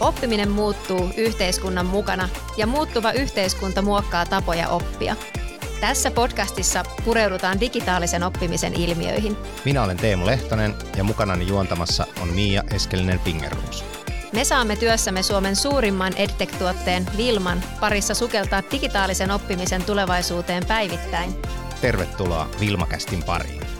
Oppiminen muuttuu yhteiskunnan mukana ja muuttuva yhteiskunta muokkaa tapoja oppia. Tässä podcastissa pureudutaan digitaalisen oppimisen ilmiöihin. Minä olen Teemu Lehtonen ja mukanani juontamassa on Miia Eskelinen-Pingeruus. Me saamme työssämme Suomen suurimman EdTech-tuotteen Vilman parissa sukeltaa digitaalisen oppimisen tulevaisuuteen päivittäin. Tervetuloa Vilmakästin pariin.